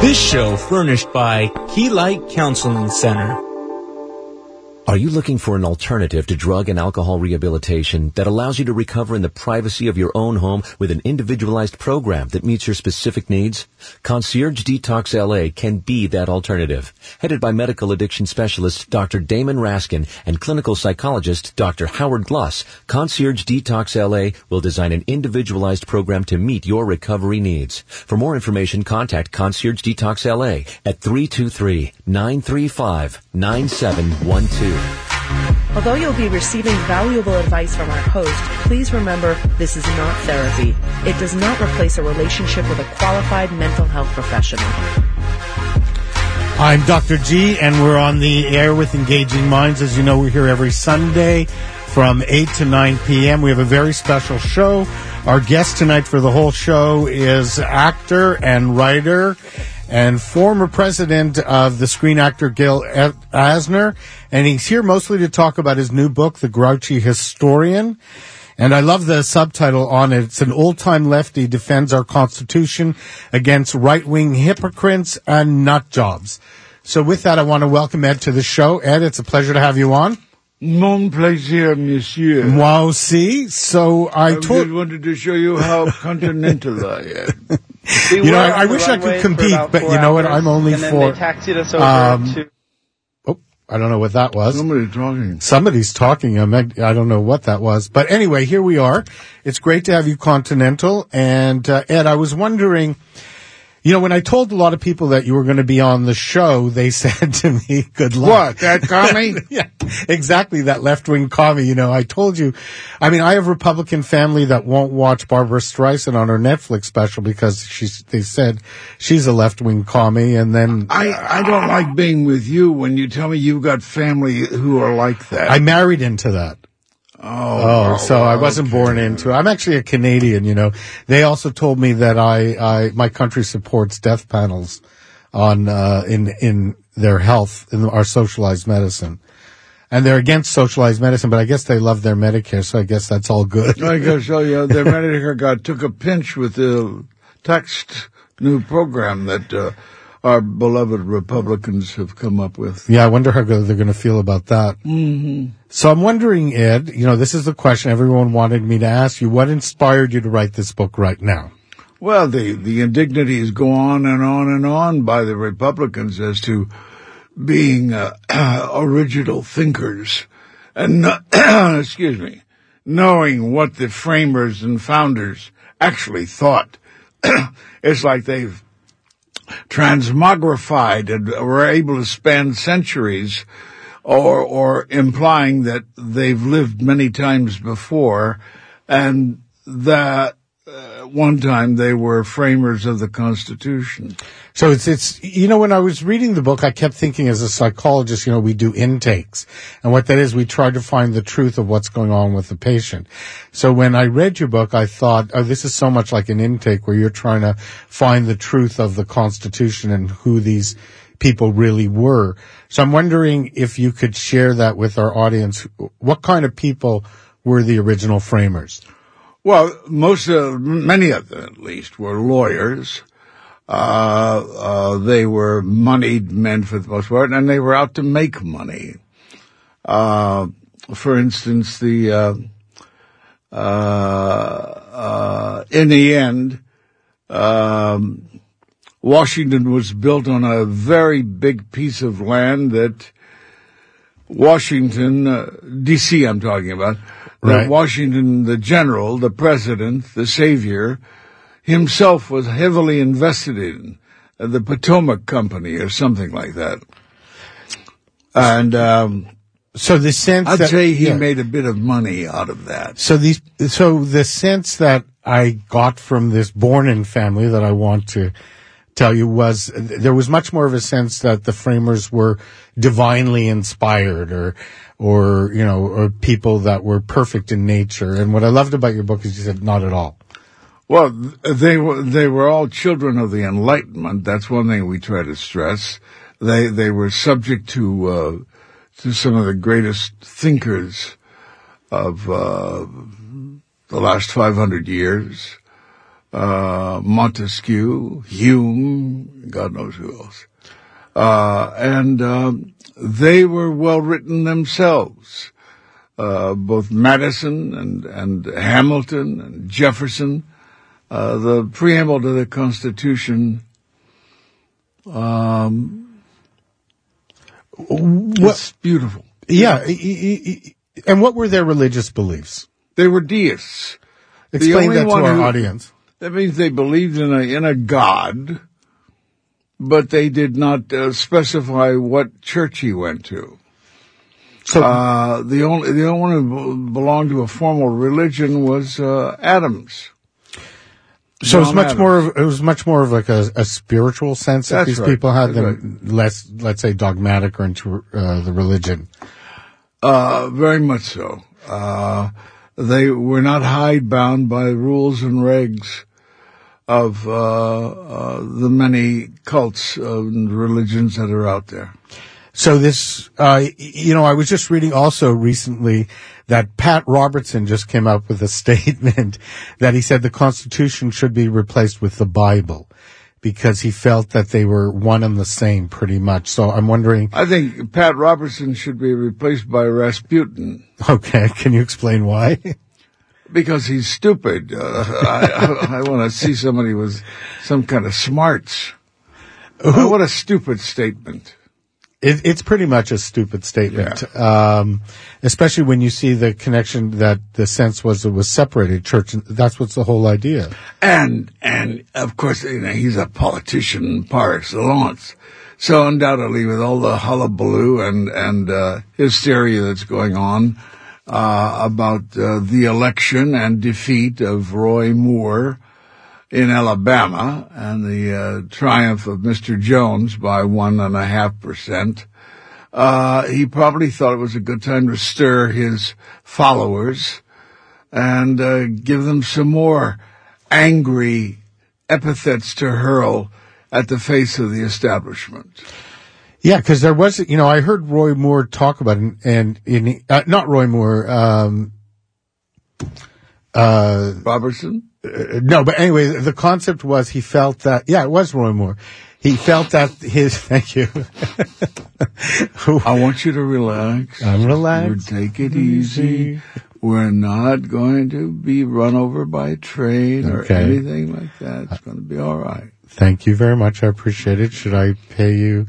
This show furnished by Key Light Counseling Center. Are you looking for an alternative to drug and alcohol rehabilitation that allows you to recover in the privacy of your own home with an individualized program that meets your specific needs? Concierge Detox LA can be that alternative. Headed by medical addiction specialist Dr. Damon Raskin and clinical psychologist Dr. Howard Gluss, Concierge Detox LA will design an individualized program to meet your recovery needs. For more information, contact Concierge Detox LA at 323-935-9712. Although you'll be receiving valuable advice from our host, please remember this is not therapy. It does not replace a relationship with a qualified mental health professional. I'm Dr. G, and we're on the air with Engaging Minds. As you know, we're here every Sunday from 8 to 9 p.m. We have a very special show. Our guest tonight for the whole show is actor and writer and former president of the Screen Actor Guild, Asner. And he's here mostly to talk about his new book, The Grouchy Historian. And I love the subtitle on it. It's an old-time lefty defends our Constitution against right-wing hypocrites and nut jobs. So with that, I want to welcome Ed to the show. Ed, it's a pleasure to have you on. Mon plaisir, monsieur. Moi aussi. So I, I told. just wanted to show you how continental I am. you know, I, I wish I could compete, but you know what? I'm only and then for. they taxied us over um, to. Oh, I don't know what that was. Somebody talking. Somebody's talking. I meant- I don't know what that was. But anyway, here we are. It's great to have you continental. And uh, Ed, I was wondering, you know, when I told a lot of people that you were going to be on the show, they said to me, good luck. What? That commie? yeah, exactly. That left wing commie. You know, I told you. I mean, I have Republican family that won't watch Barbra Streisand on her Netflix special because she's. They said she's a left wing commie, and then I, I don't like being with you when you tell me you've got family who are like that. I married into that. Oh, Oh, so I wasn't born into it. I'm actually a Canadian, you know. They also told me that I, I, my country supports death panels on, uh, in, in their health, in our socialized medicine. And they're against socialized medicine, but I guess they love their Medicare, so I guess that's all good. I can show you the Medicare guy took a pinch with the text new program that uh, our beloved Republicans have come up with. Yeah, I wonder how they're going to feel about that. Mm-hmm. So I'm wondering, Ed, you know, this is the question everyone wanted me to ask you. What inspired you to write this book right now? Well, the, the indignities go on and on and on by the Republicans as to being uh, original thinkers and, no- excuse me, knowing what the framers and founders actually thought. it's like they've transmogrified and were able to span centuries or, or implying that they've lived many times before and that uh, one time they were framers of the Constitution. So it's, it's, you know, when I was reading the book, I kept thinking as a psychologist, you know, we do intakes. And what that is, we try to find the truth of what's going on with the patient. So when I read your book, I thought, oh, this is so much like an intake where you're trying to find the truth of the Constitution and who these people really were. So I'm wondering if you could share that with our audience. What kind of people were the original framers? Well, most of, many of them at least were lawyers. Uh, uh, they were moneyed men for the most part, and they were out to make money. Uh, for instance, the, uh, uh, uh, in the end, um, Washington was built on a very big piece of land that Washington, D.C. I'm talking about, Right. that Washington, the general, the president, the savior, himself was heavily invested in uh, the Potomac Company or something like that. And um, So the sense I'd that, say he yeah. made a bit of money out of that. So these, so the sense that I got from this Bornin family that I want to tell you was there was much more of a sense that the framers were divinely inspired or, or, you know, or people that were perfect in nature. And what I loved about your book is you said not at all. Well, they were they were all children of the Enlightenment. That's one thing we try to stress. They they were subject to uh, to some of the greatest thinkers of uh, the last 500 years. uh, Montesquieu, Hume, God knows who else. Uh, and um, they were well written themselves. Uh, both Madison and, and Hamilton and Jefferson. Uh, the preamble to the Constitution um, What- it's beautiful. yeah. And what were their religious beliefs? They were deists. Explain that to our who- audience. That means they believed in a in a god, but they did not uh, specify what church he went to. So, Uh, the only the only one who belonged to a formal religion was uh, Adams. so John much Adams. more of, it was much more of like a, a spiritual sense that these right. people had That's than less, let's say, dogmatic or into uh, the religion. Uh, very much so. Uh, they were not hidebound by rules and regs of uh, uh, the many cults and religions that are out there. So this, uh, you know, I was just reading also recently that Pat Robertson just came up with a statement that he said the Constitution should be replaced with the Bible because he felt that they were one and the same pretty much. So I'm wondering, I think Pat Robertson should be replaced by Rasputin. okay, can you explain why? Because he's stupid. Uh, I, I, I want to see somebody with some kind of smarts. Uh, what a stupid statement. It, it's pretty much a stupid statement, um, especially when you see the connection that the sense was it was separated church. and That's what's the whole idea. And, and of course, you know, he's a politician par excellence. So undoubtedly with all the hullabaloo and, and, uh, hysteria that's going on, uh, about, uh, the election and defeat of Roy Moore in Alabama and the, uh, triumph of Mr. Jones by one and a half percent, uh, he probably thought it was a good time to stir his followers and uh, give them some more angry epithets to hurl at the face of the establishment. Yeah, because there was, you know, I heard Roy Moore talk about it, and in uh, not Roy Moore, um, uh, Robertson? uh, no, but anyway, the concept was he felt that, yeah, it was Roy Moore. He felt that his, thank you. I want you to relax. I'm relaxed. Take it easy. We're not going to be run over by a train or Okay. anything like that. It's going to be all right. Thank you very much. I appreciate it. Should I pay you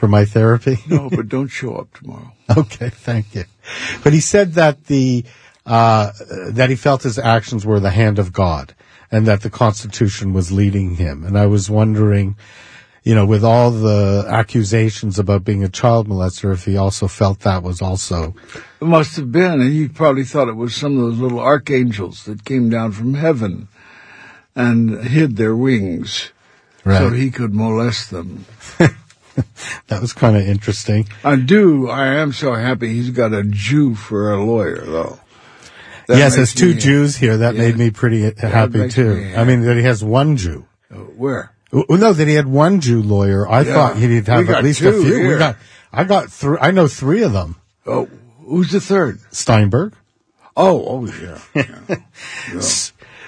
for my therapy? No, but don't show up tomorrow. Okay, thank you. But he said that the uh, that he felt his actions were the hand of God, and that the Constitution was leading him. And I was wondering, you know, with all the accusations about being a child molester, if he also felt that was also It must have been, and he probably thought it was some of those little archangels that came down from heaven and hid their wings so he could molest them. that was kind of interesting. I do. I am so happy he's got a Jew for a lawyer, though. That yes, there's two Jews here. That Yeah. made me pretty happy too. me I mean, that he has one Jew. Uh, Where? Well, no, that he had one Jew lawyer. I Yeah. thought he'd have at least a few. We got, I got three. I know three of them. Oh, who's the third? Steinberg. Oh, oh yeah. yeah.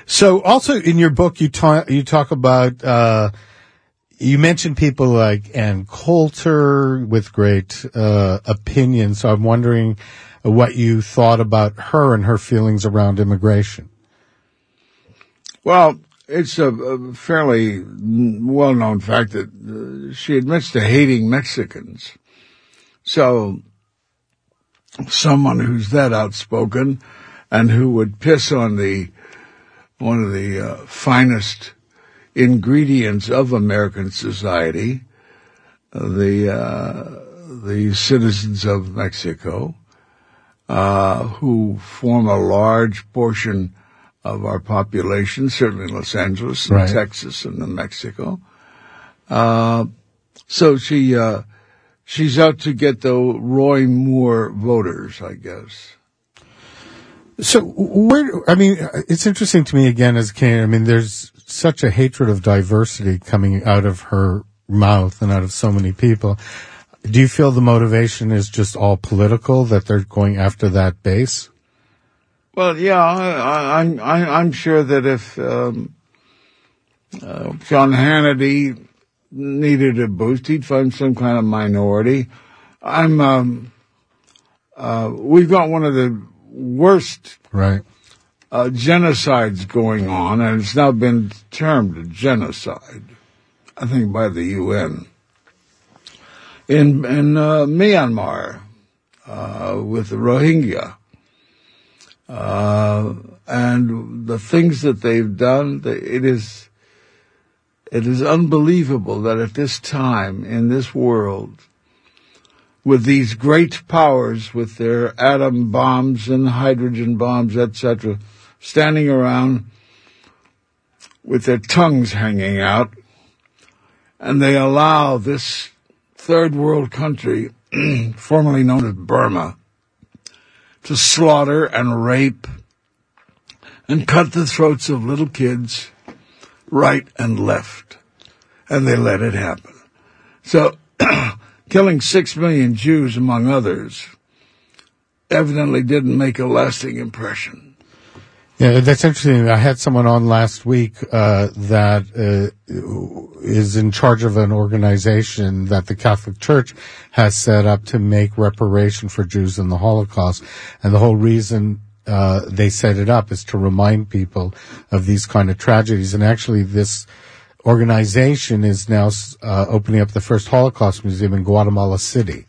So also in your book, you talk, you talk about, uh, you mentioned people like Ann Coulter with great, uh, opinion. So I'm wondering what you thought about her and her feelings around immigration. Well, it's a, a fairly well-known fact that uh, she admits to hating Mexicans. So, someone who's that outspoken and who would piss on the one of the uh, finest ingredients of American society, uh, the uh, the citizens of Mexico, uh, who form a large portion of our population, certainly in Los Angeles and Right. Texas and New Mexico. Uh, so she, uh, she's out to get the Roy Moore voters, I guess. So where, I mean, it's interesting to me again as a Canadian. I mean, there's such a hatred of diversity coming out of her mouth and out of so many people. Do you feel the motivation is just all political that they're going after that base? Well, yeah, I, I, I'm, I, I'm sure that if, um, Uh, Sean Hannity needed a boost. He'd find some kind of minority. I'm, um, uh, we've got one of the worst Right. Uh, genocides going on, and it's now been termed a genocide, I think, by the UN in in uh, Myanmar uh, with the Rohingya, uh, and the things that they've done. It is it is unbelievable that at this time in this world, with these great powers, with their atom bombs and hydrogen bombs, etc., standing around with their tongues hanging out, and they allow this third world country, formerly known as Burma, to slaughter and rape and cut the throats of little kids right and left. And they let it happen. So, killing six million Jews, among others, evidently didn't make a lasting impression. Yeah, that's interesting. I had someone on last week uh, that uh, is in charge of an organization that the Catholic Church has set up to make reparation for Jews in the Holocaust, and the whole reason uh, they set it up is to remind people of these kind of tragedies. And actually, this organization is now uh, opening up the first Holocaust museum in Guatemala City.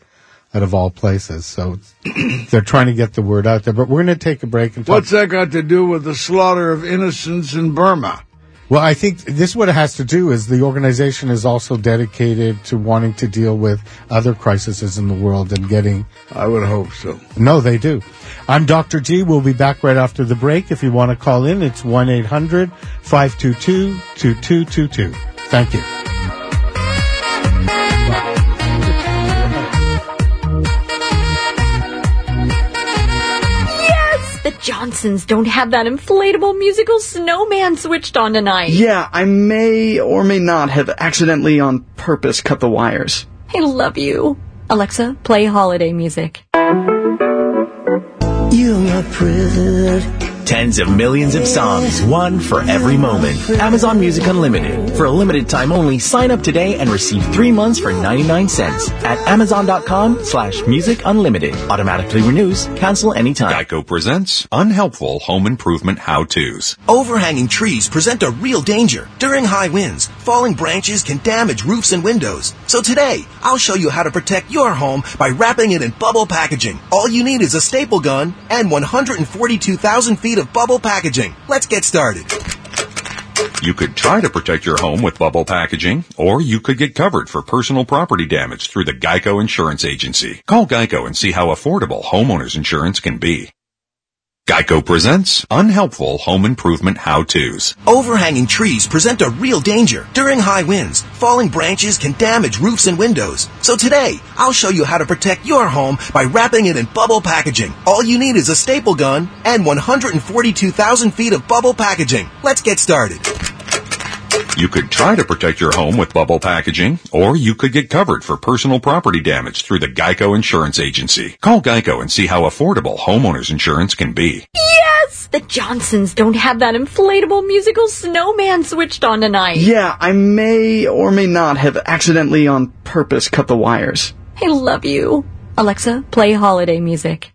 Out of all places, so they're trying to get the word out there. But we're going to take a break and talk. What's that got to do with the slaughter of innocents in Burma? Well, I think this what it has to do is the organization is also dedicated to wanting to deal with other crises in the world and getting. I would hope so. No, they do. I'm Dr. G. We'll be back right after the break. If you want to call in, it's 1-800-522-2222. Thank you. Johnsons don't have that inflatable musical snowman switched on tonight. Yeah, I may or may not have accidentally on purpose cut the wires. I love you. Alexa, play holiday music. You're my president. Tens of millions of songs, one for every moment. Amazon Music Unlimited. For a limited time only, sign up today and receive three months for 99 cents at amazon.com slash music unlimited. Automatically renews, cancel anytime. Geico presents unhelpful home improvement how-tos. Overhanging trees present a real danger. During high winds, falling branches can damage roofs and windows. So today, I'll show you how to protect your home by wrapping it in bubble packaging. All you need is a staple gun and 142,000 feet of bubble packaging. Let's get started. You could try to protect your home with bubble packaging, or you could get covered for personal property damage through the Geico Insurance Agency. Call Geico and see how affordable homeowners insurance can be. Geico presents unhelpful home improvement how-tos. Overhanging trees present a real danger. During high winds, falling branches can damage roofs and windows. So today, I'll show you how to protect your home by wrapping it in bubble packaging. All you need is a staple gun and 142,000 feet of bubble packaging. Let's get started. You could try to protect your home with bubble packaging, or you could get covered for personal property damage through the Geico Insurance Agency. Call Geico and see how affordable homeowners insurance can be. Yes! The Johnsons don't have that inflatable musical snowman switched on tonight. Yeah, I may or may not have accidentally on purpose cut the wires. I love you. Alexa, play holiday music.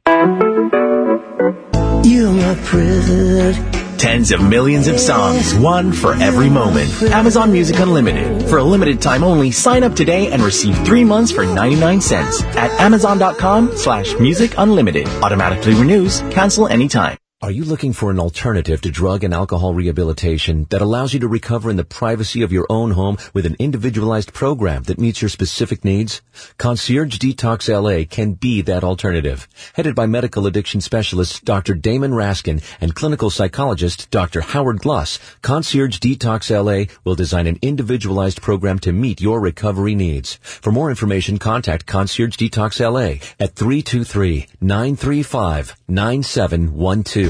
You're my president. Tens of millions of songs, one for every moment. Amazon Music Unlimited. For a limited time only, sign up today and receive three months for 99 cents at amazon.com slash music unlimited. Automatically renews, cancel anytime. Are you looking for an alternative to drug and alcohol rehabilitation that allows you to recover in the privacy of your own home with an individualized program that meets your specific needs? Concierge Detox LA can be that alternative. Headed by medical addiction specialist Dr. Damon Raskin and clinical psychologist Dr. Howard Gluss, Concierge Detox LA will design an individualized program to meet your recovery needs. For more information, contact Concierge Detox LA at 323-935-9712.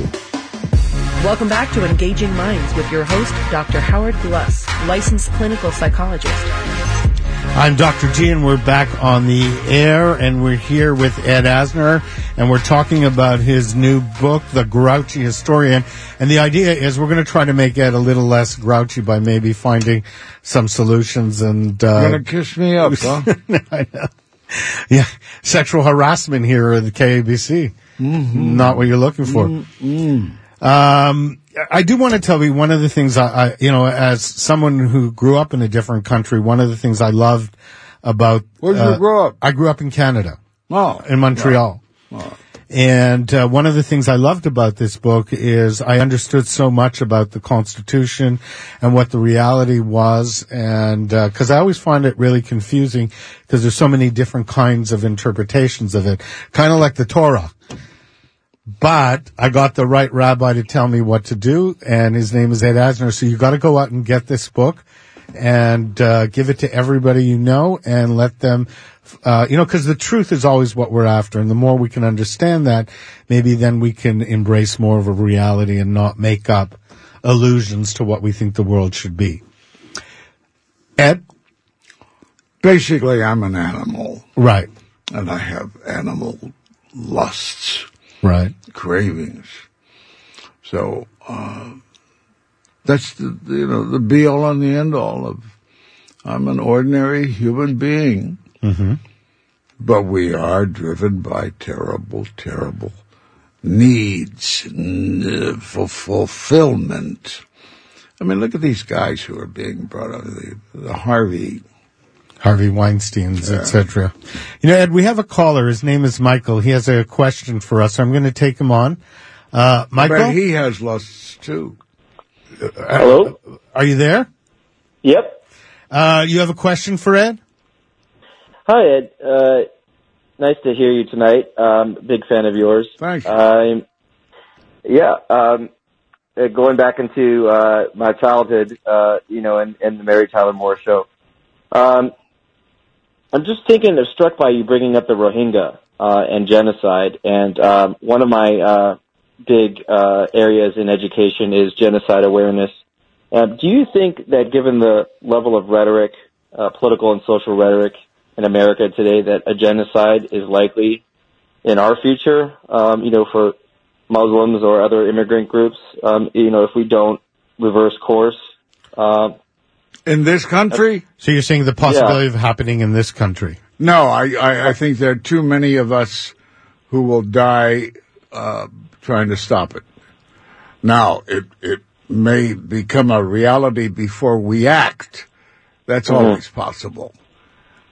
Welcome back to Engaging Minds with your host, Dr. Howard Gluss, licensed clinical psychologist. I'm Dr. G, and we're back on the air, and we're here with Ed Asner, and we're talking about his new book, The Grouchy Historian. And the idea is we're going to try to make Ed a little less grouchy by maybe finding some solutions and. Uh, You're gonna kiss me up, huh? I know. Yeah, sexual harassment here at the KABC. Mm-hmm. Not what you're looking for. Um, I do want to tell you one of the things I, I, you know, as someone who grew up in a different country, one of the things I loved about. Where did uh, you grow up? I grew up in Canada, Oh, in Montreal. And uh, one of the things I loved about this book is I understood so much about the Constitution and what the reality was, and because I always find it really confusing because there's so many different kinds of interpretations of it, kind of like the Torah. But I got the right rabbi to tell me what to do, and his name is Ed Asner. So you got to go out and get this book and uh, give it to everybody you know, and let them, uh, you know, because the truth is always what we're after, and the more we can understand that, maybe then we can embrace more of a reality and not make up illusions to what we think the world should be. Ed, basically, I'm an animal, right, and I have animal lusts, right, cravings. So uh, that's the you know the be all and the end all of. I'm an ordinary human being, mm-hmm. but we are driven by terrible, terrible needs, n- uh, for fulfillment. I mean, look at these guys who are being brought up. The, the Harvey Harvey Weinstein's, Yeah. etc. You know, Ed, we have a caller. His name is Michael. He has a question for us. I'm going to take him on. Uh, Michael, But he has lusts too. Hello? Are you there? Yep. Uh, you have a question for Ed? Hi, Ed. Uh, nice to hear you tonight. Um, big fan of yours. Thanks. Um, yeah. Um, uh, going back into uh, my childhood, uh, you know, and, and the Mary Tyler Moore show. Um, I'm just thinking, I'm struck by you bringing up the Rohingya uh, and genocide, and um, one of my uh, big uh, areas in education is genocide awareness. Uh, do you think that given the level of rhetoric, uh, political and social rhetoric in America today, that a genocide is likely in our future, um, you know, for Muslims or other immigrant groups, um, you know, if we don't reverse course? In this country? So you're saying the possibility of happening in this country? No, I, I, I think there are too many of us who will die uh, trying to stop it. Now, it, it may become a reality before we act. That's Mhm. always possible.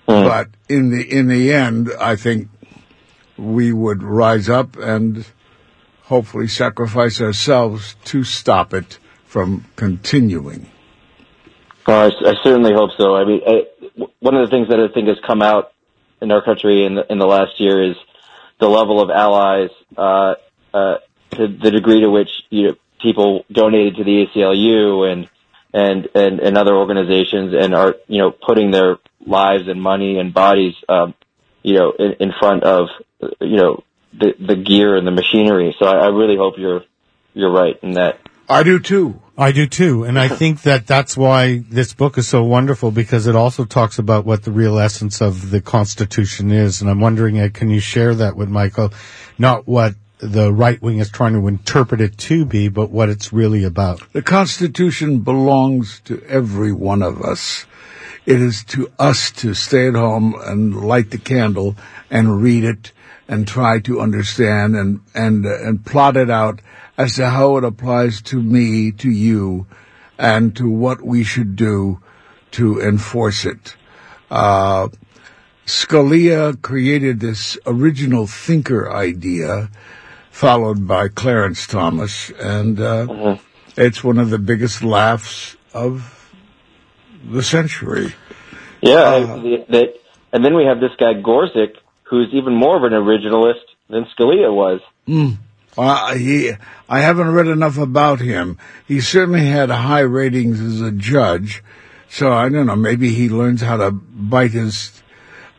But in the in the end, I think we would rise up and hopefully sacrifice ourselves to stop it from continuing. I, I certainly hope so. I mean, I, one of the things that I think has come out in our country in the, in the last year is the level of allies, uh, uh, to the degree to which you know, people donated to the ACLU and and and and other organizations and are you know putting their lives and money and bodies, um, you know, in, in front of you know the the gear and the machinery. So I, I really hope you're you're right in that. I do too. I do too. And I think that that's why this book is so wonderful because it also talks about what the real essence of the Constitution is. And I'm wondering, can you share that with Michael? Not what the right wing is trying to interpret it to be, but what it's really about. The Constitution belongs to every one of us. It is to us to stay at home and light the candle and read it and try to understand and and uh, and plot it out as to how it applies to me, to you, and to what we should do to enforce it. Uh, Scalia created this original thinker idea, followed by Clarence Thomas, and uh, it's one of the biggest laughs of the century. Yeah, and the- that, and then we have this guy Gorsuch, who's even more of an originalist than Scalia was. Mm. Uh, he, I haven't read enough about him. He certainly had high ratings as a judge, so I don't know. Maybe he learns how to bite his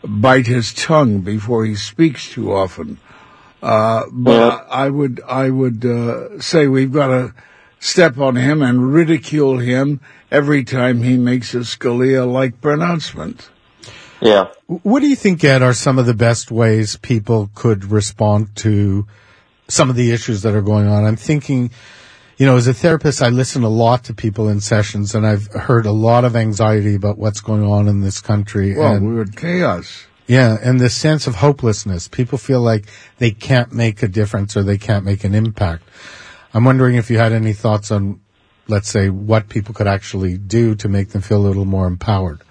bite his tongue before he speaks too often. Uh, but I would I would uh, say we've got to step on him and ridicule him every time he makes a Scalia-like pronouncement. Yeah. What do you think, Ed, are some of the best ways people could respond to some of the issues that are going on? I'm thinking, you know, as a therapist, I listen a lot to people in sessions and I've heard a lot of anxiety about what's going on in this country. Well, and, we're in chaos. yeah, and the sense of hopelessness. People feel like they can't make a difference or they can't make an impact. I'm wondering if you had any thoughts on, let's say, what people could actually do to make them feel a little more empowered.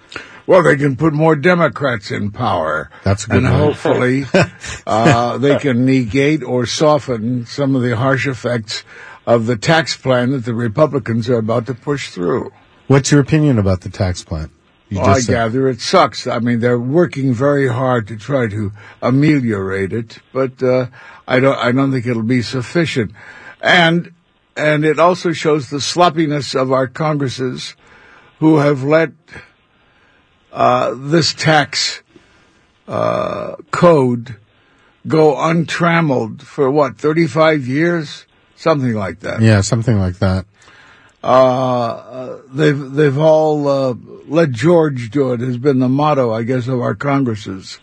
Well, they can put more Democrats in power. That's a good And way. hopefully, uh, they can negate or soften some of the harsh effects of the tax plan that the Republicans are about to push through. What's your opinion about the tax plan? You Well, I said- gather it sucks. I mean, they're working very hard to try to ameliorate it, but uh, I don't. I don't think it'll be sufficient. And and it also shows the sloppiness of our Congresses, who have let uh, this tax uh, code go untrammeled for what thirty five years, something like that. Yeah, something like that. Uh, they've they've all uh, let George do it has been the motto, I guess, of our Congresses,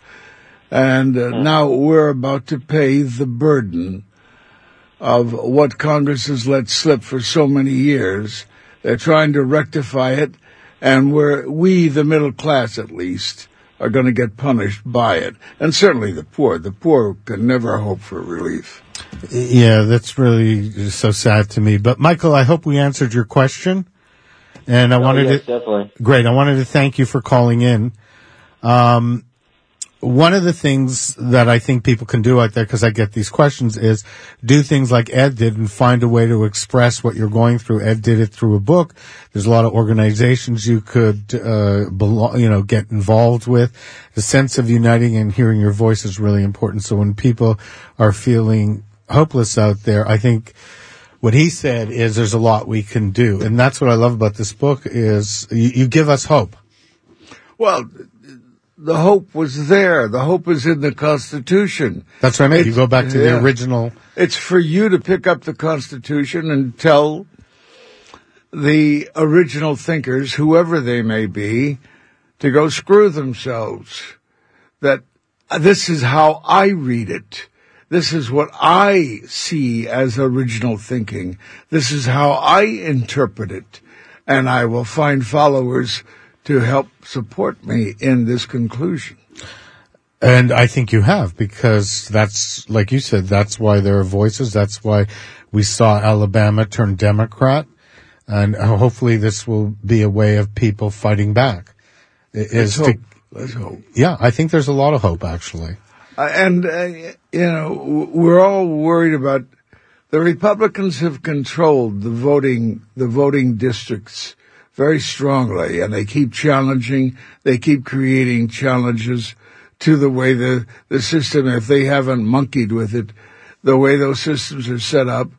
and uh, now we're about to pay the burden of what Congress has let slip for so many years. They're trying to rectify it, and we're we, the middle class, at least, are going to get punished by it, and certainly the poor. The poor can never hope for relief. Yeah, that's really so sad to me. But Michael, I hope we answered your question. And I wanted Oh, yes, to definitely. great. I wanted to thank you for calling in. Um, one of the things that I think people can do out there, because I get these questions, is do things like Ed did and find a way to express what you're going through. Ed did it through a book. There's a lot of organizations you could, uh, you know, get involved with. The sense of uniting and hearing your voice is really important. So when people are feeling hopeless out there, I think what he said is there's a lot we can do. And that's what I love about this book is you, you give us hope. Well, the hope was there. The hope is in the Constitution. That's what I mean. You go back to yeah. the original. It's for you to pick up the Constitution and tell the original thinkers, whoever they may be, to go screw themselves. That this is how I read it. This is what I see as original thinking. This is how I interpret it. And I will find followers to help support me in this conclusion. And I think you have because that's, like you said, that's why there are voices. That's why we saw Alabama turn Democrat. And hopefully this will be a way of people fighting back. It Let's is to- hope. Let's hope. yeah, I think there's a lot of hope actually. Uh, and, uh, you know, we're all worried about the Republicans have controlled the voting, the voting districts very strongly and they keep challenging, they keep creating challenges to the way the, the system, if they haven't monkeyed with it, the way those systems are set up.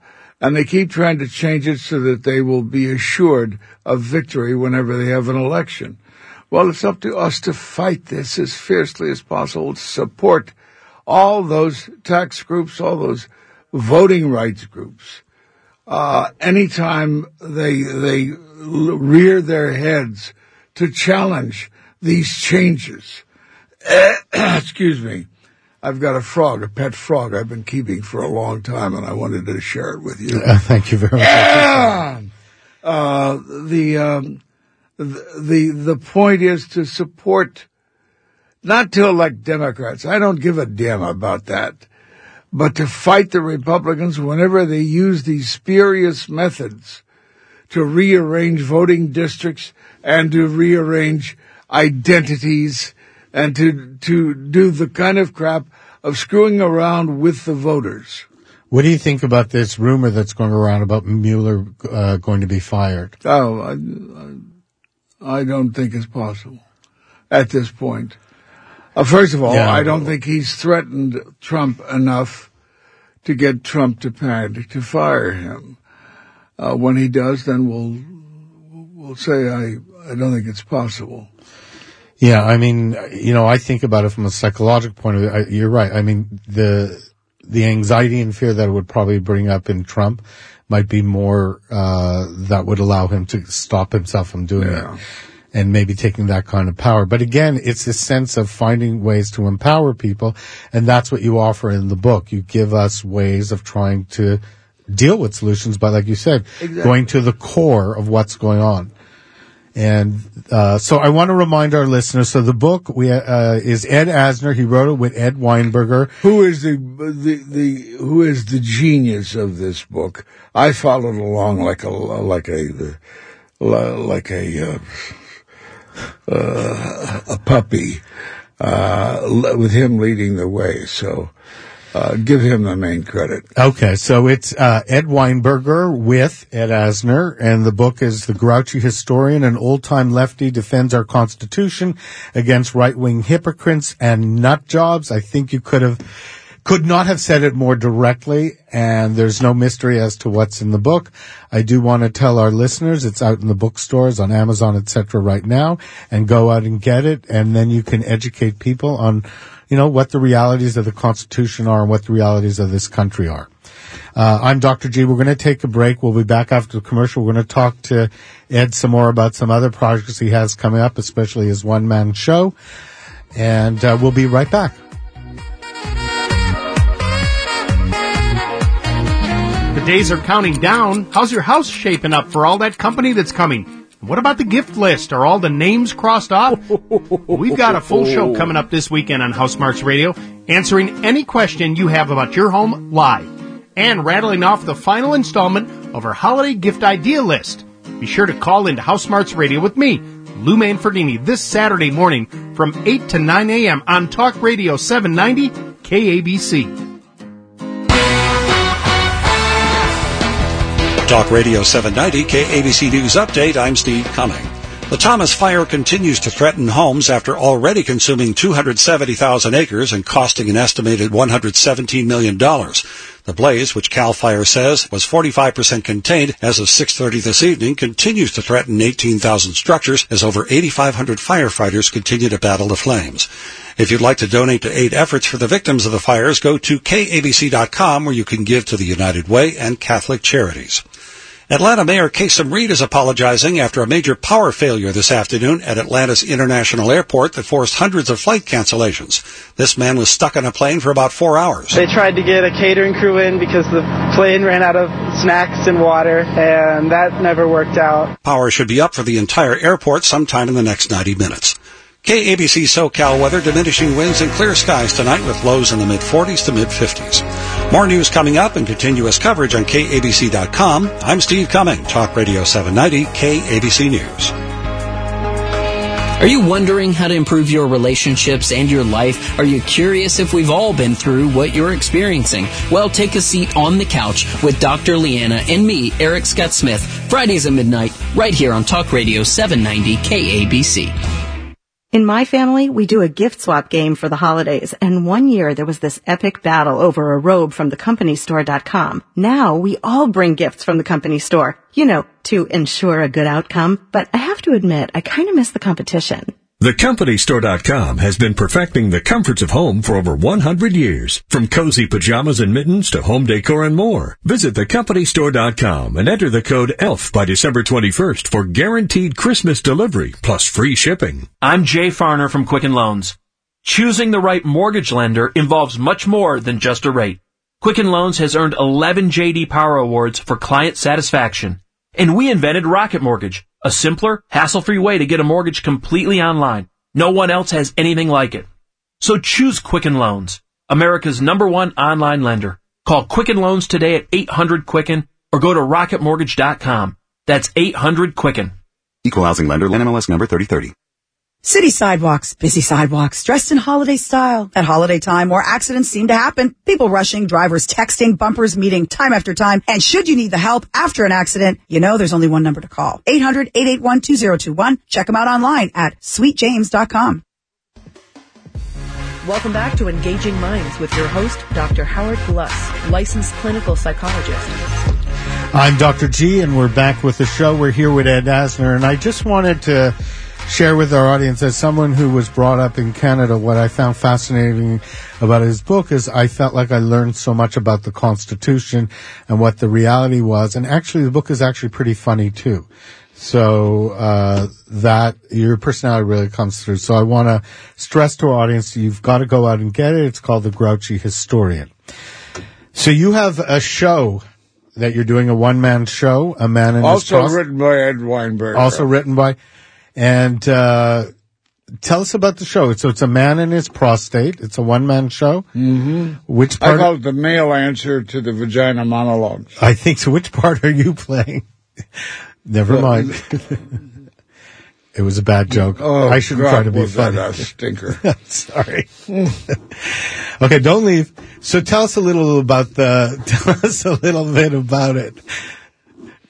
And they keep trying to change it so that they will be assured of victory whenever they have an election. Well, it's up to us to fight this as fiercely as possible, support all those tax groups, all those voting rights groups. Uh, anytime they, they rear their heads to challenge these changes. Excuse me. I've got a frog, a pet frog I've been keeping for a long time and I wanted to share it with you. Uh, thank you very much. Yeah. Uh, the, um, the, the, the point is to support, not to elect Democrats. I don't give a damn about that. But to fight the Republicans whenever they use these spurious methods to rearrange voting districts and to rearrange identities and to, to do the kind of crap of screwing around with the voters. What do you think about this rumor that's going around about Mueller uh, going to be fired? Oh, I, I, I don't think it's possible at this point. Uh, first of all, Yeah. I don't think he's threatened Trump enough to get Trump to panic to fire him. Uh, when he does, then we'll we'll say I I don't think it's possible. Yeah, I mean, you know, I think about it from a psychological point of view. I, you're right. I mean, the the anxiety and fear that it would probably bring up in Trump might be more uh, that would allow him to stop himself from doing Yeah. it. And maybe taking that kind of power. But again, it's a sense of finding ways to empower people. And that's what you offer in the book. You give us ways of trying to deal with solutions by, like you said, Exactly. going to the core of what's going on. And uh, so I want to remind our listeners. So the book we uh, is Ed Asner. He wrote it with Ed Weinberger. Who is the the the who is the genius of this book? I followed along like a like a like a uh, uh, a puppy uh, with him leading the way. So uh, give him the main credit. Okay, so it's uh, Ed Weinberger with Ed Asner, and the book is The Grouchy Historian, an old-time lefty defends our Constitution against right-wing hypocrites and nut jobs. I think you could have, could not have said it more directly, and there's no mystery as to what's in the book. I do want to tell our listeners it's out in the bookstores, on Amazon, etc. right now, and go out and get it, and then you can educate people on you know, what the realities of the Constitution are and what the realities of this country are. Uh, I'm Dr. G. We're going to take a break. We'll be back after the commercial. We're going to talk to Ed some more about some other projects he has coming up, especially his one man show. And uh, we'll be right back. The days are counting down. How's your house shaping up for all that company that's coming? What about the gift list? Are all the names crossed off? We've got a full show coming up this weekend on House Smarts Radio, answering any question you have about your home live, and rattling off the final installment of our holiday gift idea list. Be sure to call into House Smarts Radio with me, Lou Manfredini, this Saturday morning from 8 to 9 a.m. on Talk Radio 790 KABC. Talk Radio 790 KABC News Update. I'm Steve Cumming. The Thomas Fire continues to threaten homes after already consuming 270,000 acres and costing an estimated $117 million. The blaze, which CAL FIRE says was 45% contained as of 6.30 this evening, continues to threaten 18,000 structures as over 8,500 firefighters continue to battle the flames. If you'd like to donate to aid efforts for the victims of the fires, go to kabc.com where you can give to the United Way and Catholic Charities. Atlanta Mayor Kasim Reed is apologizing after a major power failure this afternoon at Atlanta's International Airport that forced hundreds of flight cancellations. This man was stuck on a plane for about four hours. They tried to get a catering crew in because the plane ran out of snacks and water, and that never worked out. Power should be up for the entire airport sometime in the next 90 minutes. KABC SoCal weather, diminishing winds and clear skies tonight with lows in the mid 40s to mid 50s. More news coming up and continuous coverage on KABC.com. I'm Steve Cumming, Talk Radio 790, KABC News. Are you wondering how to improve your relationships and your life? Are you curious if we've all been through what you're experiencing? Well, take a seat on the couch with Dr. Leanna and me, Eric Scott Smith, Fridays at midnight, right here on Talk Radio 790 KABC. In my family, we do a gift swap game for the holidays, and one year there was this epic battle over a robe from thecompanystore.com. Now we all bring gifts from the company store, you know, to ensure a good outcome, but I have to admit, I kind of miss the competition. TheCompanyStore.com has been perfecting the comforts of home for over 100 years. From cozy pajamas and mittens to home decor and more. Visit TheCompanyStore.com and enter the code ELF by December 21st for guaranteed Christmas delivery plus free shipping. I'm Jay Farner from Quicken Loans. Choosing the right mortgage lender involves much more than just a rate. Quicken Loans has earned 11 JD Power Awards for client satisfaction. And we invented Rocket Mortgage, a simpler, hassle-free way to get a mortgage completely online. No one else has anything like it. So choose Quicken Loans, America's number one online lender. Call Quicken Loans today at 800-QUICKEN or go to rocketmortgage.com. That's 800-QUICKEN. Equal housing lender, NMLS number 3030. City sidewalks, busy sidewalks, dressed in holiday style. At holiday time, more accidents seem to happen. People rushing, drivers texting, bumpers meeting time after time. And should you need the help after an accident, you know there's only one number to call. 800-881-2021. Check them out online at sweetjames.com. Welcome back to Engaging Minds with your host, Dr. Howard Gluss, licensed clinical psychologist. I'm Dr. G, and we're back with the show. We're here with Ed Asner, and I just wanted to share with our audience, as someone who was brought up in Canada, what I found fascinating about his book is I felt like I learned so much about the Constitution and what the reality was. And actually, the book is actually pretty funny too. So uh, that your personality really comes through. So I want to stress to our audience, you've got to go out and get it. It's called The Grouchy Historian. So you have a show that you're doing, a one man show, a man in his Also written by Ed Weinberg. also written by, and uh, tell us about the show. So it's a man and his prostate. It's a one man show. hmm Which I part? call it the male answer to the vagina monologues. I think so. Which part are you playing? Never mind. it was a bad joke. Oh, I shouldn't God, try to be was that funny. a stinker. Sorry. okay, don't leave. So tell us a little about the. Tell us a little bit about it.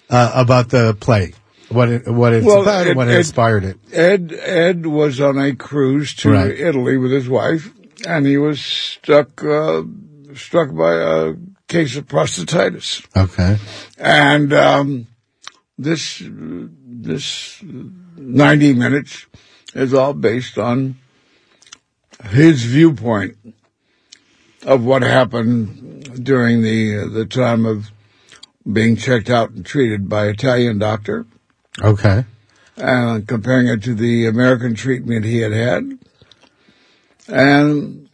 Uh, about the play. What it, what it's Well, about and what it- inspired it. Ed Ed was on a cruise to Right. Italy with his wife, and he was struck uh, struck by a case of prostatitis. Okay. And um, this this ninety minutes is all based on his viewpoint of what happened during the the time of being checked out and treated by Italian doctor Okay. uh, comparing it to the American treatment he had had. And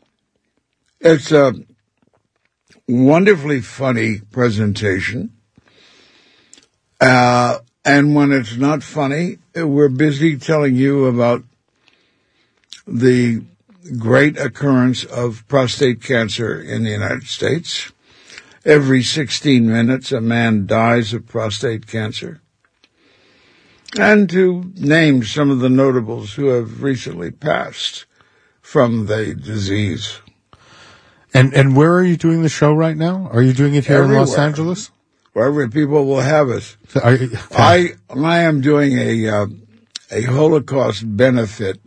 it's a wonderfully funny presentation. Uh, and when it's not funny, we're busy telling you about the great occurrence of prostate cancer in the United States. Every 16 minutes, a man dies of prostate cancer and to name some of the notables who have recently passed from the disease. And and where are you doing the show right now? Are you doing it here in Los Angeles? Wherever people will have us. You- I I am doing a uh, a Holocaust benefit,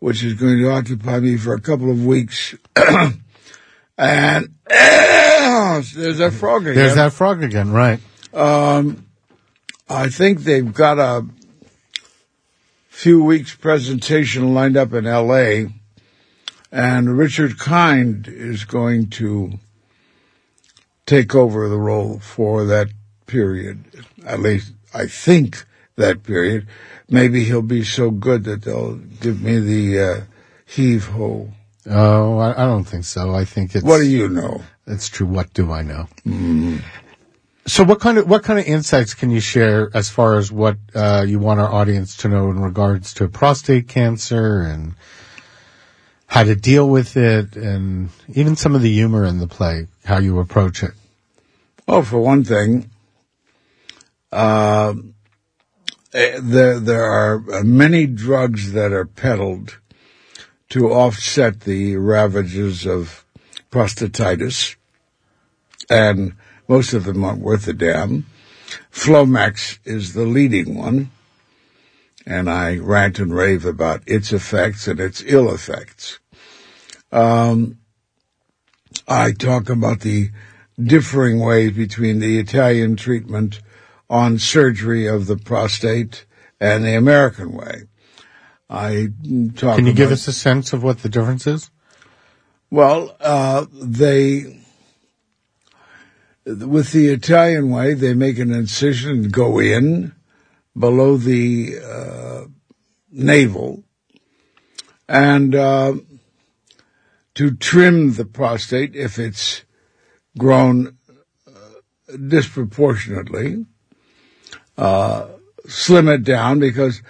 which is going to occupy me for a couple of weeks. and there's that frog again. There's that frog again, right? Um, I think they've got a few weeks presentation lined up in L.A. And Richard Kind is going to take over the role for that period. At least I think that period. Maybe he'll be so good that they'll give me the uh, heave ho. Oh, I, I don't think so. I think it's. What do you know? That's true. What do I know? So, what kind of what kind of insights can you share as far as what uh, you want our audience to know in regards to prostate cancer and how to deal with it, and even some of the humor in the play, how you approach it? Well, for one thing, uh, eh, there there are many drugs that are peddled to offset the ravages of prostatitis, and most of them aren't worth a damn. Flomax is the leading one, and I rant and rave about its effects and its ill effects. Um, I talk about the differing ways between the Italian treatment on surgery of the prostate and the American way. I talk. Can you give us a sense of what the difference is? Well, uh, they with the Italian way, they make an incision and go in below the uh, navel, and uh, to trim the prostate if it's grown uh, disproportionately, uh, slim it down because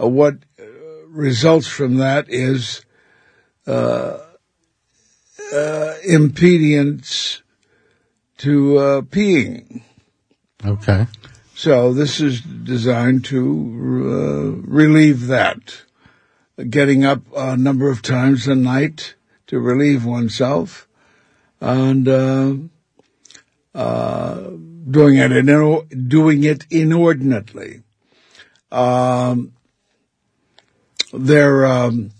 uh, what uh, results from that is uh, uh, impedance to uh, peeing. Okay. So this is designed to uh, relieve that. Getting up a number of times a night to relieve oneself, and uh, uh, doing it in, doing it inordinately. Um, they're um,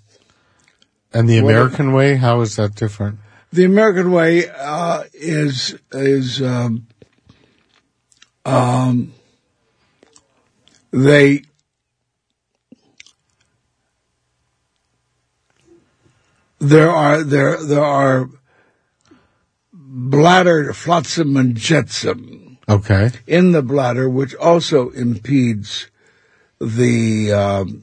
And the American way, how is that different? The American way uh, is is um, um, they there are there there are bladder flotsam and jetsam Okay. in the bladder, which also impedes the um,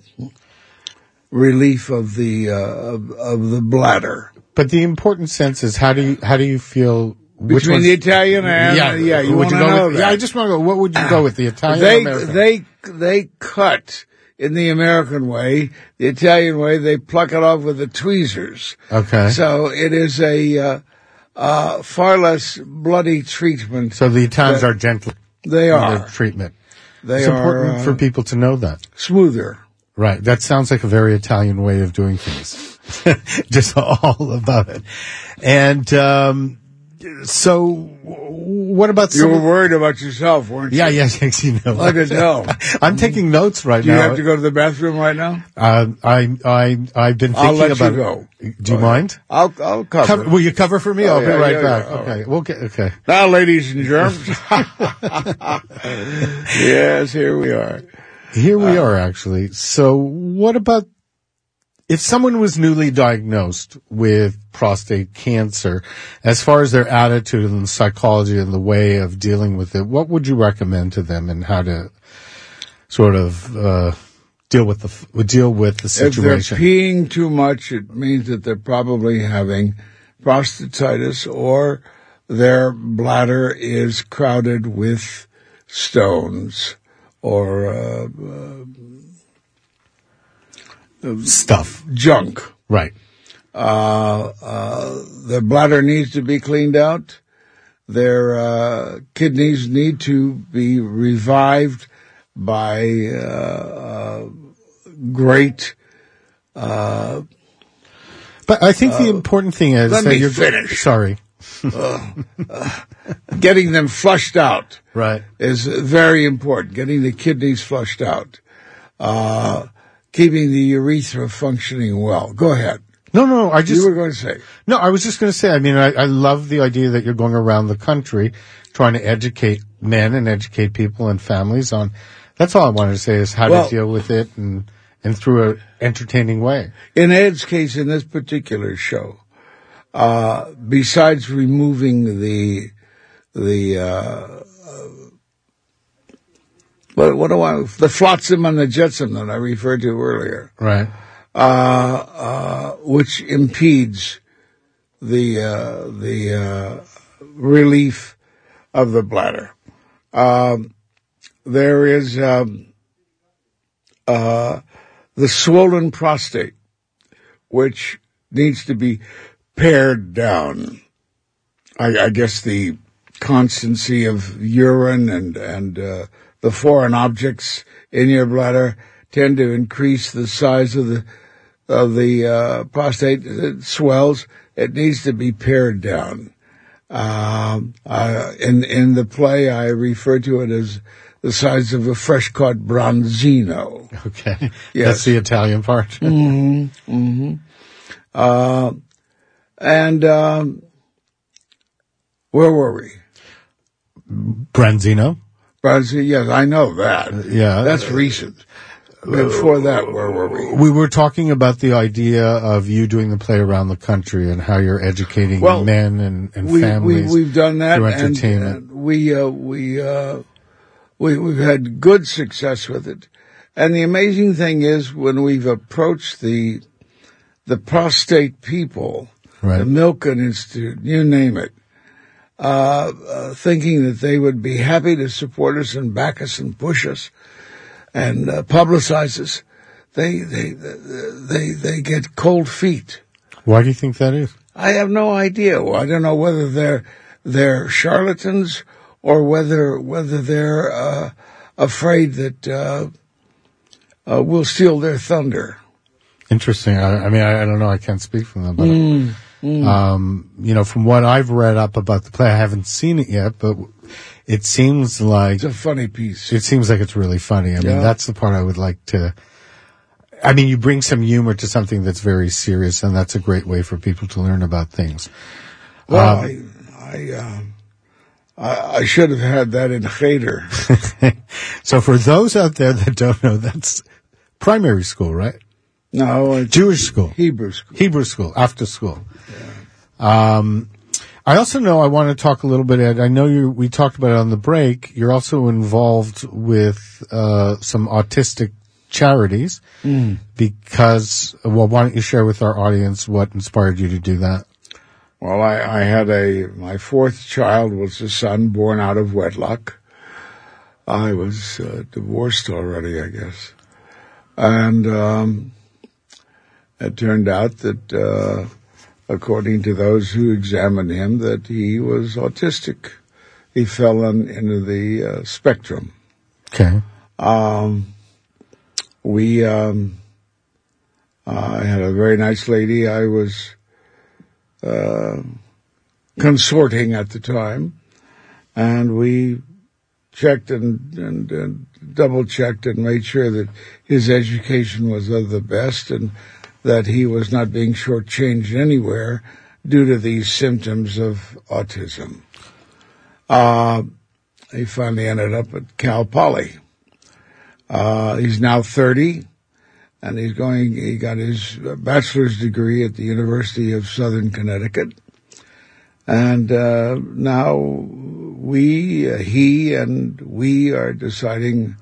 relief of the uh, of, of the bladder. But the important sense is how do you how do you feel which Between the Italian and yeah, yeah, you would to go know with, that. Yeah, I just want to go. What would you go with the Italian they American? they they cut in the American way. The Italian way, they pluck it off with the tweezers. Okay. So it is a uh, uh, far less bloody treatment. So the Italians are gentle. They in are. their treatment. They it's are, important uh, for people to know that. smoother. Right. That sounds like a very Italian way of doing things. Just all about it. And um, so, what about You were worried about yourself, weren't you? yeah, yes, yes, you know. I could know. I'm taking notes right now. Do you have to go to the bathroom right now? Uh, I, I, I've been thinking I'll let about you go. it. Do you mind? I'll I'll cover. Cover, will you cover for me? Oh, I'll yeah, be right yeah, back. yeah. Okay. We'll get, okay. Now, ladies and germs. yes, here we are. Here we Uh, are, actually. So, what about if someone was newly diagnosed with prostate cancer, as far as their attitude and psychology and the way of dealing with it, what would you recommend to them and how to sort of uh, deal with the deal with the situation? If they're peeing too much, it means that they're probably having prostatitis or their bladder is crowded with stones or uh, uh, Stuff, junk. right? Uh, uh, their bladder needs to be cleaned out. Their uh, kidneys need to be revived by uh, uh, great. Uh, But I think the important thing is let that me you're finish. sorry, getting them flushed out right? is very important. Getting the kidneys flushed out, uh, keeping the urethra functioning well. Go ahead. No, no, I just you were going to say. No, I was just going to say, I mean, I, I love the idea that you're going around the country trying to educate men and educate people and families on, that's all I wanted to say is how Well- to deal with it and, and through an entertaining way. In Ed's case, in this particular show, uh, besides removing the the uh, uh, what, what do I the flotsam and the jetsam that I referred to earlier, Right. uh, uh, which impedes the uh, the uh, relief of the bladder. Um, there is um, uh, the swollen prostate, which needs to be pared down. I, I guess the constancy of urine and and uh, the foreign objects in your bladder tend to increase the size of the of the uh, prostate. It swells. It needs to be pared down. Um, uh, in in the play, I refer to it as the size of a fresh caught bronzino. Okay. Yes. That's the Italian part. hmm hmm Uh, and um, where were we? Branzino. Bronzino. Yes, I know that. Yeah. that's recent. Before that, where were we? We were talking about the idea of you doing the play around the country and how you're educating Well, men and, and we, families. We, we've done that, through and, entertainment. and we uh, we uh, we we've had good success with it. And the amazing thing is, when we've approached the the prostate people, Right. the Milken Institute, you name it, uh, uh, thinking that they would be happy to support us and back us and push us and uh, publicize us, they they they they get cold feet. Why do you think that is? I have no idea. I don't know whether they're they're charlatans or whether whether they're uh, afraid that uh, uh, we'll steal their thunder. Interesting. I, I mean, I, I don't know. I can't speak for them, but Mm, mm. um, you know, from what I've read up about the play, I haven't seen it yet, but it seems like It's a funny piece. it seems like it's really funny. I mean, that's the part I would like to. I mean, you bring some humor to something that's very serious, and that's a great way for people to learn about things. Well, Um, I I, um, I I should have had that in Cheder. so for those out there that don't know, that's primary school, right? No, it's Jewish school. Hebrew school. Hebrew school, after school. Um, I also know I want to talk a little bit, Ed. I know you, we talked about it on the break. You're also involved with, uh, some autistic charities Mm. because, well, why don't you share with our audience what inspired you to do that? Well, I, I had a, my fourth child was a son born out of wedlock. I was uh, divorced already, I guess. And, um, it turned out that, uh, according to those who examined him, that he was autistic. He fell on, into the uh, spectrum. Okay. Um, we, um, I had a very nice lady I was, uh, consorting at the time, and we checked and, and, and double checked and made sure that his education was of the best and that he was not being shortchanged anywhere due to these symptoms of autism. Uh, he finally ended up at Cal Poly. Uh, he's now 30 and he's going, he got his bachelor's degree at the University of Southern Connecticut. And, uh, now we, uh, he and we are deciding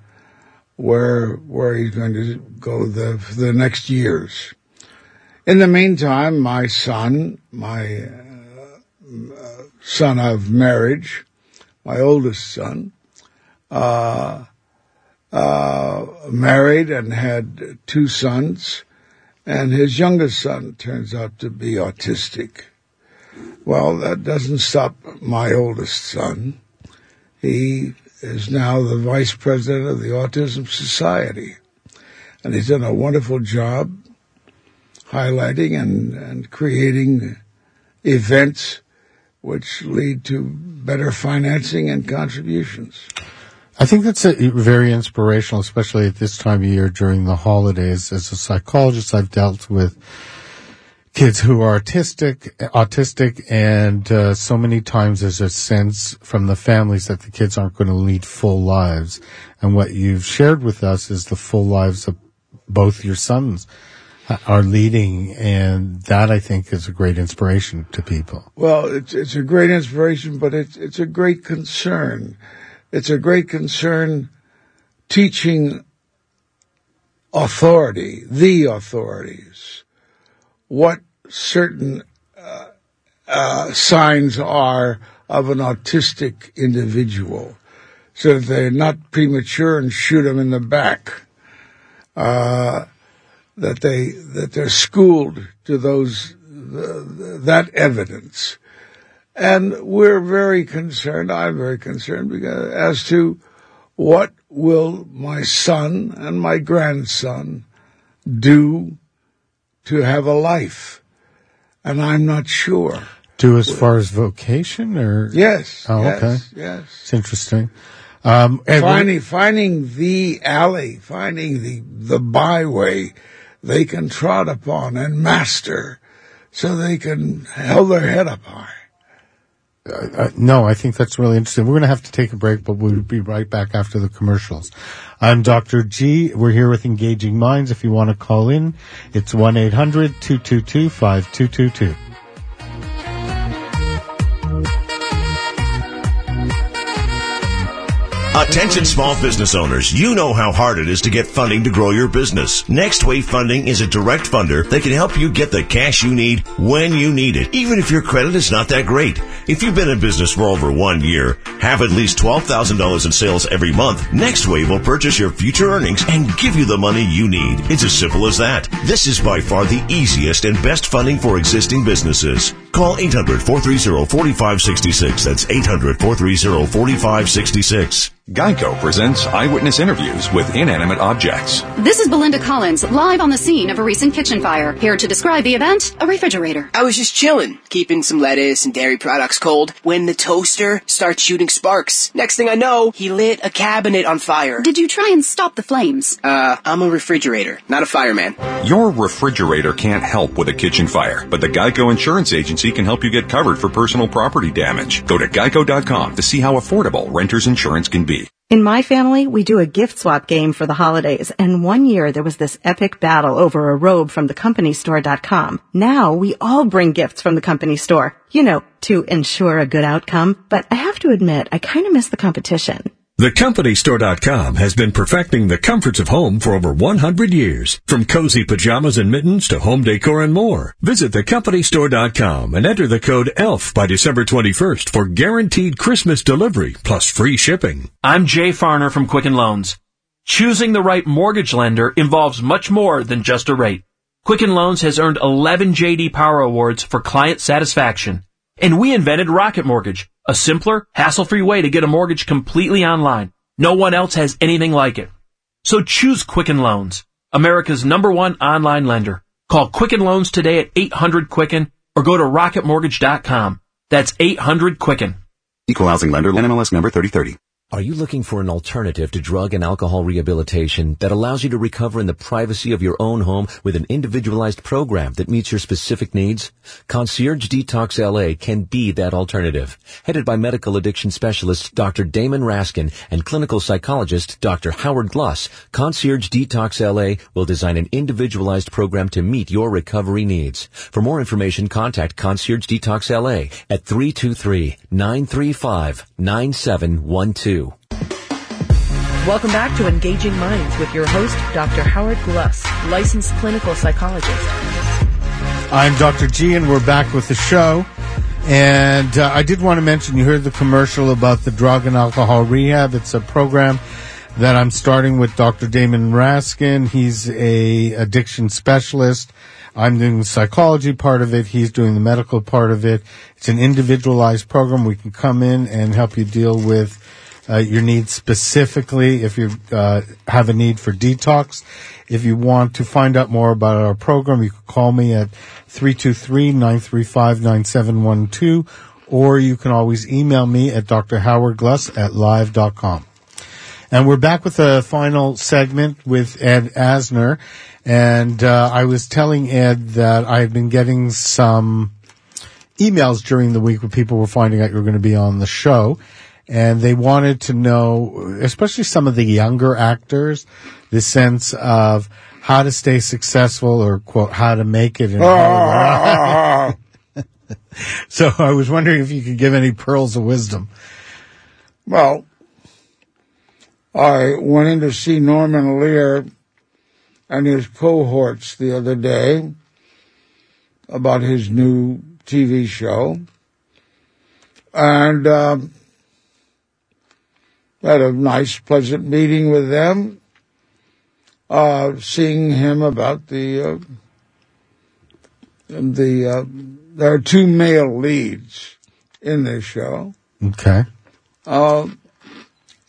where, where he's going to go the, the next years. In the meantime, my son, my uh, son of marriage, my oldest son, uh, uh, married and had two sons, and his youngest son turns out to be autistic. Well, that doesn't stop my oldest son. He is now the vice president of the Autism Society, and he's done a wonderful job highlighting and, and creating events which lead to better financing and contributions. I think that's a, very inspirational, especially at this time of year during the holidays. As a psychologist, I've dealt with kids who are autistic, autistic, and uh, so many times there's a sense from the families that the kids aren't going to lead full lives. And what you've shared with us is the full lives of both your sons are leading, and that I think is a great inspiration to people. Well, it's it's a great inspiration, but it's it's a great concern. It's a great concern teaching authority, the authorities, what certain uh, uh, signs are of an autistic individual, so that they're not premature and shoot them in the back. Uh, that they that they're schooled to those the, that evidence, and we're very concerned. I'm very concerned because as to what will my son and my grandson do to have a life, and I'm not sure. Do as far as vocation, or yes? Oh, yes, okay. Yes. It's interesting. Um, and finding finding the alley, finding the the byway they can trot upon and master so they can hold their head up high. Uh, uh, no, I think that's really interesting. We're going to have to take a break, but we'll be right back after the commercials. I'm Dr. G. We're here with Engaging Minds. If you want to call in, it's 1-800-222-5222. Attention small business owners, you know how hard it is to get funding to grow your business. Next Wave Funding is a direct funder that can help you get the cash you need when you need it, even if your credit is not that great. If you've been in business for over one year, have at least $12,000 in sales every month, Next Wave will purchase your future earnings and give you the money you need. It's as simple as that. This is by far the easiest and best funding for existing businesses. Call 800-430-4566. That's 800-430-4566. Geico presents eyewitness interviews with inanimate objects. This is Belinda Collins, live on the scene of a recent kitchen fire. Here to describe the event, a refrigerator. I was just chilling, keeping some lettuce and dairy products cold, when the toaster starts shooting sparks. Next thing I know, he lit a cabinet on fire. Did you try and stop the flames? Uh, I'm a refrigerator, not a fireman. Your refrigerator can't help with a kitchen fire, but the Geico Insurance Agency can help you get covered for personal property damage. Go to geico.com to see how affordable renter's insurance can be. In my family, we do a gift swap game for the holidays, and one year there was this epic battle over a robe from thecompanystore.com. Now we all bring gifts from the company store, you know, to ensure a good outcome, but I have to admit, I kind of miss the competition. TheCompanyStore.com has been perfecting the comforts of home for over 100 years. From cozy pajamas and mittens to home decor and more. Visit TheCompanyStore.com and enter the code ELF by December 21st for guaranteed Christmas delivery plus free shipping. I'm Jay Farner from Quicken Loans. Choosing the right mortgage lender involves much more than just a rate. Quicken Loans has earned 11 JD Power Awards for client satisfaction. And we invented Rocket Mortgage, a simpler, hassle-free way to get a mortgage completely online. No one else has anything like it. So choose Quicken Loans, America's number one online lender. Call Quicken Loans today at 800-QUICKEN or go to rocketmortgage.com. That's 800-QUICKEN. Equal housing lender, NMLS number 3030. Are you looking for an alternative to drug and alcohol rehabilitation that allows you to recover in the privacy of your own home with an individualized program that meets your specific needs? Concierge Detox LA can be that alternative. Headed by medical addiction specialist Dr. Damon Raskin and clinical psychologist Dr. Howard Gluss, Concierge Detox LA will design an individualized program to meet your recovery needs. For more information, contact Concierge Detox LA at 323-935-9712. Welcome back to Engaging Minds with your host, Dr. Howard Gluss, licensed clinical psychologist. I'm Dr. G, and we're back with the show. And uh, I did want to mention you heard the commercial about the drug and alcohol rehab. It's a program that I'm starting with Dr. Damon Raskin. He's a addiction specialist. I'm doing the psychology part of it. He's doing the medical part of it. It's an individualized program. We can come in and help you deal with uh, your needs specifically if you uh, have a need for detox. If you want to find out more about our program, you can call me at 323-935-9712 or you can always email me at drhowardgluss at live.com. And we're back with the final segment with Ed Asner. And uh, I was telling Ed that I had been getting some emails during the week where people were finding out you were going to be on the show and they wanted to know, especially some of the younger actors, the sense of how to stay successful or quote how to make it in so I was wondering if you could give any pearls of wisdom. Well, I went in to see Norman Lear and his cohorts the other day about his new TV show. And um, had a nice, pleasant meeting with them, uh, seeing him about the, uh, the, uh, there are two male leads in this show. Okay. Uh,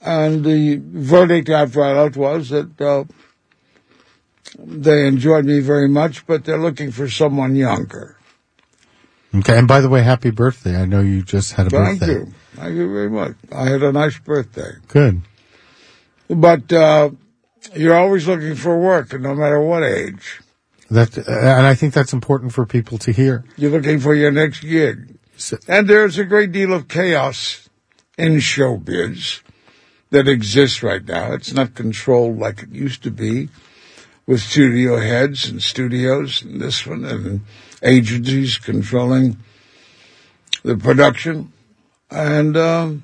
and the verdict after I left was that, uh, they enjoyed me very much, but they're looking for someone younger. Okay. And by the way, happy birthday. I know you just had a Thank birthday. you. Thank you very much. I had a nice birthday. Good. But, uh, you're always looking for work, no matter what age. That, and I think that's important for people to hear. You're looking for your next gig. And there's a great deal of chaos in showbiz that exists right now. It's not controlled like it used to be with studio heads and studios and this one and agencies controlling the production. And, um,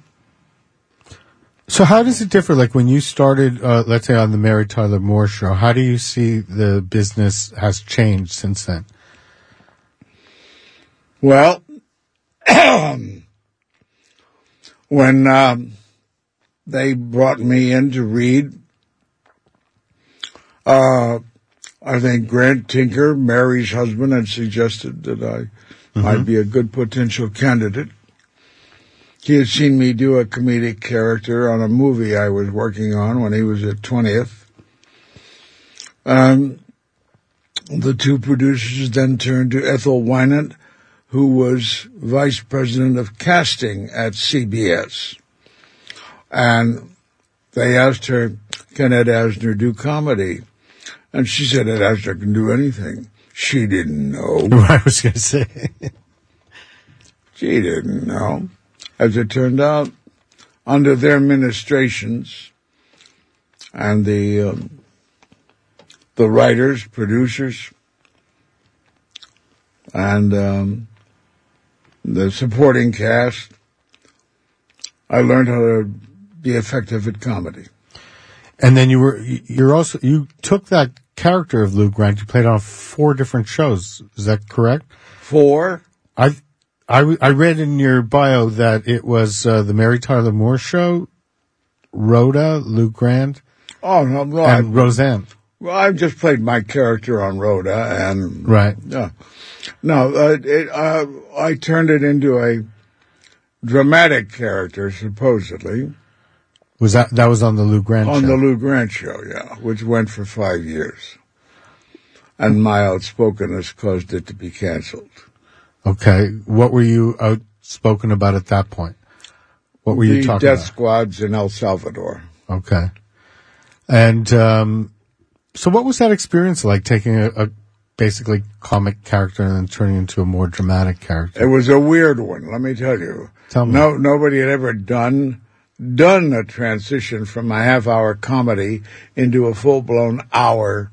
So how does it differ? Like when you started, uh, let's say on the Mary Tyler Moore show, how do you see the business has changed since then? Well, when um, they brought me in to read, uh, I think Grant Tinker, Mary's husband, had suggested that I might be a good potential candidate. He had seen me do a comedic character on a movie I was working on when he was at 20th. Um, the two producers then turned to Ethel Winant, who was vice president of casting at CBS. And they asked her, can Ed Asner do comedy? And she said, Ed Asner can do anything. She didn't know. I was going to say. She didn't know. As it turned out, under their ministrations and the um, the writers, producers, and um, the supporting cast, I learned how to be effective at comedy. And then you were, you're also, you took that character of Lou Grant, you played on four different shows. Is that correct? Four? I, I, I read in your bio that it was uh, the Mary Tyler Moore show, Rhoda, Lou Grant, Oh no, no and I, Roseanne. well, I've just played my character on Rhoda, and Right. no, no, uh, it, uh, I turned it into a dramatic character, supposedly, Was that, that was on the Lou Grant on show? the Lou Grant show, yeah, which went for five years, and my outspokenness caused it to be canceled. Okay. What were you outspoken about at that point? What were you the talking death about? Death squads in El Salvador. Okay. And um, so, what was that experience like? Taking a, a basically comic character and then turning into a more dramatic character. It was a weird one, let me tell you. Tell me. No, nobody had ever done done a transition from a half hour comedy into a full blown hour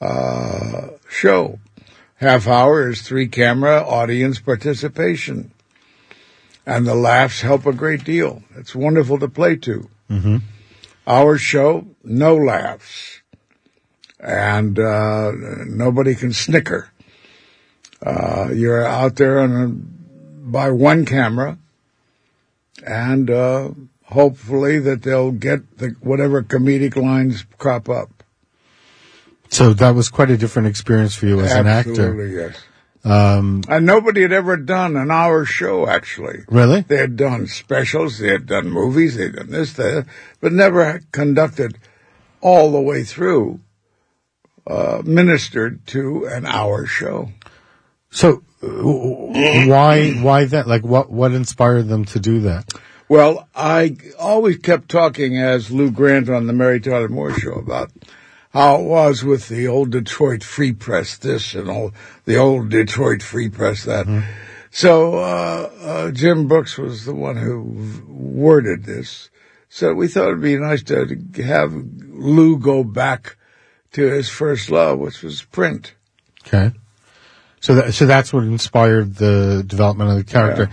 uh, show. Half hour is three camera audience participation, and the laughs help a great deal. It's wonderful to play to. Mm-hmm. Our show, no laughs. And, uh, nobody can snicker. Uh, you're out there on a, by one camera and, uh, hopefully that they'll get the, whatever comedic lines crop up. So that was quite a different experience for you as an actor. Absolutely, yes. Um, And nobody had ever done an hour show, actually. Really? They had done specials, they had done movies, they had done this, that, but never conducted all the way through, uh, ministered to an hour show. so, uh, why why that? Like, what what inspired them to do that? Well, I always kept talking as Lou Grant on the Mary Tyler Moore show about how it was with the old Detroit Free Press this and all the old Detroit Free Press that. So uh, uh, Jim Brooks was the one who worded this. So we thought it'd be nice to have Lou go back to his first love, which was print. Okay. So that, so that's what inspired the development of the character.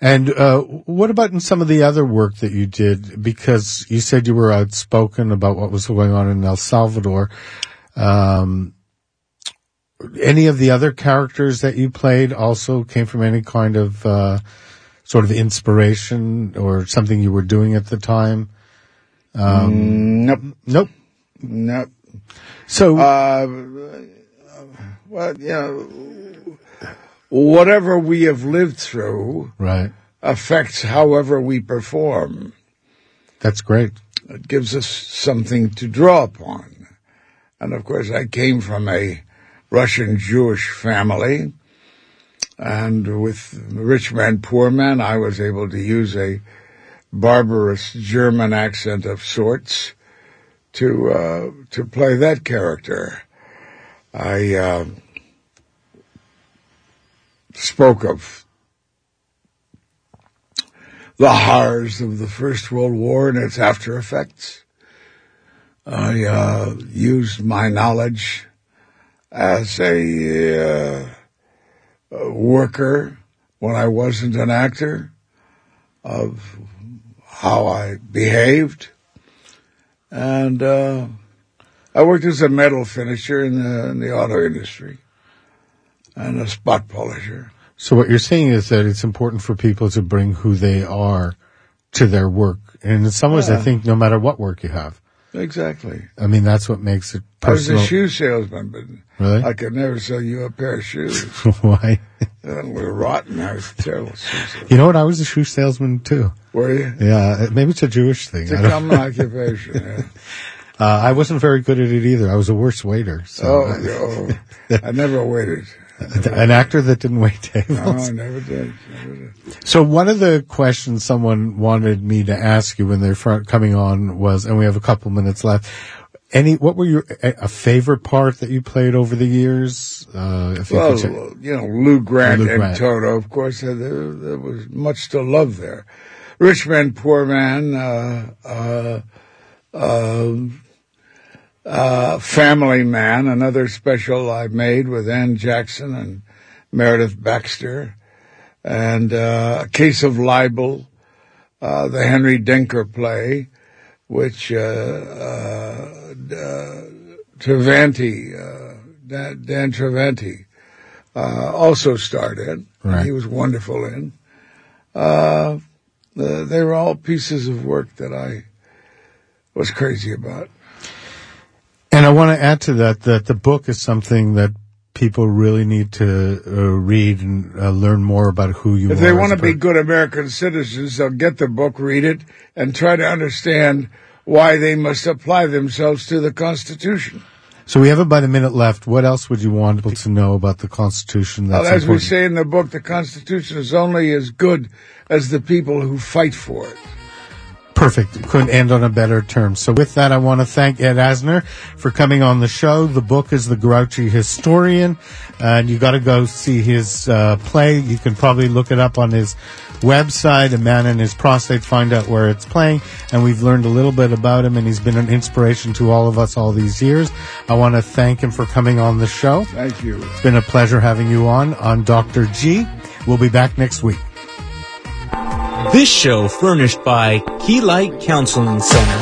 And, uh, what about in some of the other work that you did? Because you said you were outspoken about what was going on in El Salvador. Um, any of the other characters that you played also came from any kind of, uh, sort of inspiration or something you were doing at the time? Um, nope. Nope. Nope. So, uh, well, you know, whatever we have lived through right. affects however we perform. That's great. It gives us something to draw upon. And of course, I came from a Russian Jewish family. And with Rich Man, Poor Man, I was able to use a barbarous German accent of sorts to, uh, to play that character. I, uh, spoke of the horrors of the First World War and its after effects. I uh, used my knowledge as a, uh, worker when I wasn't an actor of how I behaved. And uh, I worked as a metal finisher in the, in the auto industry and a spot polisher. So what you're saying is that it's important for people to bring who they are to their work. And in some ways, I think no matter what work you have. Exactly. I mean, that's what makes it I was a shoe salesman, but Really? I could never sell you a pair of shoes. Why? That was rotten. I was a terrible shoe salesman. You know what? I was a shoe salesman too. Were you? Yeah, maybe it's a Jewish thing. It's a common occupation. Yeah. Uh, I wasn't very good at it either. I was a worse waiter. So Oh, no. I never waited. An actor that didn't wait No, tables. I never did. Never did. So one of the questions someone wanted me to ask you when they're coming on was, and we have a couple minutes left. Any, what were your a favorite part that you played over the years? Uh, if you Well, could you know, Lou Grant Lou and Grant. Toto, of course, uh, there, there was much to love there. Rich Man, Poor Man, uh, uh, um, uh, Family Man, another special I made with Anne Jackson and Meredith Baxter, and uh, A Case of Libel, uh, the Henry Denker play, which uh, uh, uh, Travanti, uh, Dan, Dan Travanti, uh, also starred in. Right. He was wonderful in. Uh, they were all pieces of work that I was crazy about. And I want to add to that that the book is something that people really need to uh, read and uh, learn more about who you If are. If they want to be good American citizens, they'll get the book, read it, and try to understand why they must apply themselves to the Constitution. so we have about a minute left. What else would you want people to know about the Constitution? Well, as we say in the book, the Constitution is only as good as the people who fight for it. Perfect. Couldn't end on a better term. So with that, I want to thank Ed Asner for coming on the show. The book is The Grouchy Historian, and you got to go see his uh, play. You can probably look it up on his website, A Man and His Prostate, find out where it's playing. And we've learned a little bit about him, and he's been an inspiration to all of us all these years. I want to thank him for coming on the show. Thank you. It's been a pleasure having you on, on Dr. G. We'll be back next week. This show furnished by Key Light Counseling Center.